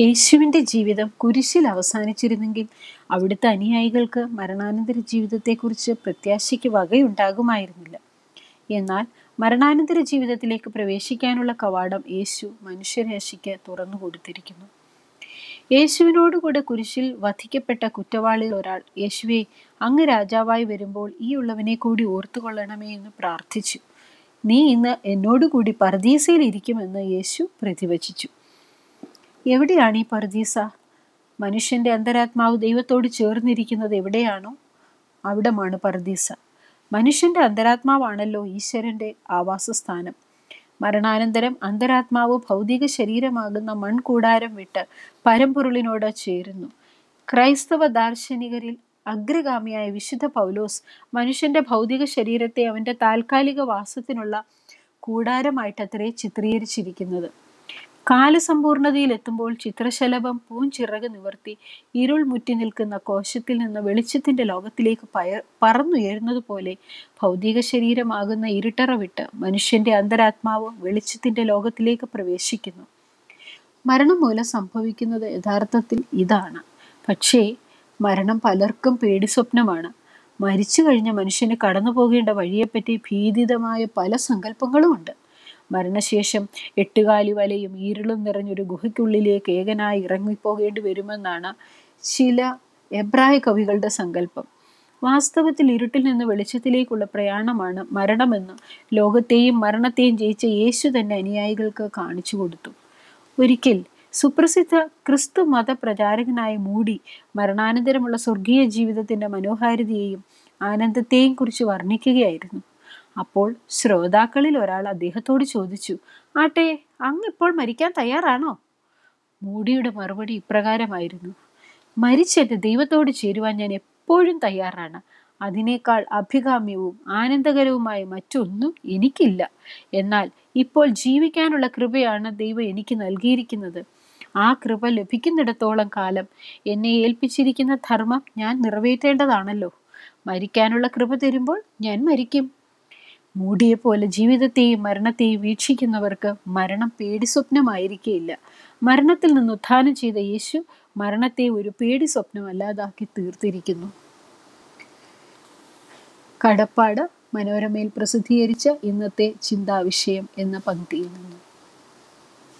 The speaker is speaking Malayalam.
യേശുവിന്റെ ജീവിതം കുരിശിൽ അവസാനിച്ചിരുന്നെങ്കിൽ അവിടുത്തെ അനുയായികൾക്ക് മരണാനന്തര ജീവിതത്തെക്കുറിച്ച് പ്രത്യാശയ്ക്ക് വകയുണ്ടാകുമായിരുന്നില്ല. എന്നാൽ മരണാനന്തര ജീവിതത്തിലേക്ക് പ്രവേശിക്കാനുള്ള കവാടം യേശു മനുഷ്യരാശിക്ക് തുറന്നു കൊടുത്തിരിക്കുന്നു. യേശുവിനോടുകൂടെ കുരിശിൽ വധിക്കപ്പെട്ട കുറ്റവാളിയിൽ ഒരാൾ യേശുവെ അങ്ങ് രാജാവായി വരുമ്പോൾ ഈ ഉള്ളവനെ കൂടി ഓർത്തുകൊള്ളണമേ എന്ന് പ്രാർത്ഥിച്ചു. നീ ഇന്ന് എന്നോടുകൂടി പർദീസയിൽ ഇരിക്കുമെന്ന് യേശു പ്രതിവചിച്ചു. എവിടെയാണ് ഈ പർദീസ? മനുഷ്യന്റെ അന്തരാത്മാവ് ദൈവത്തോട് ചേർന്നിരിക്കുന്നത് എവിടെയാണോ അവിടമാണ് പർദീസ. മനുഷ്യന്റെ അന്തരാത്മാവാണല്ലോ ഈശ്വരന്റെ ആവാസസ്ഥാനം. മരണാനന്തരം അന്തരാത്മാവ് ഭൗതിക ശരീരമാകുന്ന മൺകൂടാരം വിട്ട് പരമ്പൊരുളിനോട് ചേരുന്നു. ക്രൈസ്തവ ദാർശനികരിൽ അഗ്രഗാമിയായ വിശുദ്ധ പൗലോസ് മനുഷ്യന്റെ ഭൗതിക ശരീരത്തെ അവന്റെ താൽക്കാലിക വാസത്തിനുള്ള കൂടാരമായിട്ടത്രേ ചിത്രീകരിച്ചിരിക്കുന്നത്. കാലസമ്പൂർണതയിൽ എത്തുമ്പോൾ ചിത്രശലഭം പൂഞ്ചിറക് നിവർത്തി ഇരുൾ മുറ്റി നിൽക്കുന്ന കോശത്തിൽ നിന്ന് വെളിച്ചത്തിന്റെ ലോകത്തിലേക്ക് പയ പറന്നുയരുന്നതുപോലെ ഭൗതിക ശരീരമാകുന്ന ഇരുട്ടറ വിട്ട് മനുഷ്യന്റെ അന്തരാത്മാവ് വെളിച്ചത്തിന്റെ ലോകത്തിലേക്ക് പ്രവേശിക്കുന്നു. മരണം മൂലം സംഭവിക്കുന്നത് യഥാർത്ഥത്തിൽ ഇതാണ്. പക്ഷേ മരണം പലർക്കും പേടി സ്വപ്നമാണ് മരിച്ചു കഴിഞ്ഞ മനുഷ്യന് കടന്നു പോകേണ്ട വഴിയെപ്പറ്റി ഭീതിതമായ പല സങ്കല്പങ്ങളുമുണ്ട്. മരണശേഷം എട്ടുകാലി വലയും ഈരളും നിറഞ്ഞൊരു ഗുഹയ്ക്കുള്ളിലേക്ക് ഏകനായി ഇറങ്ങിപ്പോകേണ്ടി വരുമെന്നാണ് ചില എബ്രായ കവികളുടെ സങ്കല്പം. വാസ്തവത്തിൽ ഇരുട്ടിൽ നിന്ന് വെളിച്ചത്തിലേക്കുള്ള പ്രയാണമാണ് മരണമെന്ന് ലോകത്തെയും മരണത്തെയും ജയിച്ച യേശു തന്നെ അനുയായികൾക്ക് കാണിച്ചു കൊടുത്തു. ഒരിക്കൽ സുപ്രസിദ്ധ ക്രിസ്തു മത പ്രചാരകനായ മൂടി മരണാനന്തരമുള്ള സ്വർഗീയ ജീവിതത്തിന്റെ മനോഹാരിതയെയും ആനന്ദത്തെയും കുറിച്ച് വർണിക്കുകയായിരുന്നു. അപ്പോൾ ശ്രോതാക്കളിൽ ഒരാൾ അദ്ദേഹത്തോട് ചോദിച്ചു ആട്ടെ അങ്ങ് ഇപ്പോൾ മരിക്കാൻ തയ്യാറാണോ? മൂടിയുടെ മറുപടി ഇപ്രകാരമായിരുന്നു മരിച്ചെന്റെ ദൈവത്തോട് ചേരുവാൻ ഞാൻ എപ്പോഴും തയ്യാറാണ്. അതിനേക്കാൾ അഭികാമ്യവും ആനന്ദകരവുമായ മറ്റൊന്നും എനിക്കില്ല. എന്നാൽ ഇപ്പോൾ ജീവിക്കാനുള്ള കൃപയാണ് ദൈവം എനിക്ക് നൽകിയിരിക്കുന്നത്. ആ കൃപ ലഭിക്കുന്നിടത്തോളം കാലം എന്നെ ഏൽപ്പിച്ചിരിക്കുന്ന ധർമ്മം ഞാൻ നിറവേറ്റേണ്ടതാണല്ലോ. മരിക്കാനുള്ള കൃപ തരുമ്പോൾ ഞാൻ മരിക്കും. മൂടിയെ പോലെ ജീവിതത്തെയും മരണത്തെയും വീക്ഷിക്കുന്നവർക്ക് മരണം പേടി സ്വപ്നമായിരിക്കേയില്ല മരണത്തിൽ നിന്ന് ഉത്ഥാനം ചെയ്ത യേശു മരണത്തെ ഒരു പേടി സ്വപ്നമല്ലാതാക്കി തീർത്തിരിക്കുന്നു. കടപ്പാട് മനോരമയിൽ പ്രസിദ്ധീകരിച്ച ഇന്നത്തെ ചിന്താവിഷയം എന്ന പങ്ക്തിയിൽ നിന്ന്.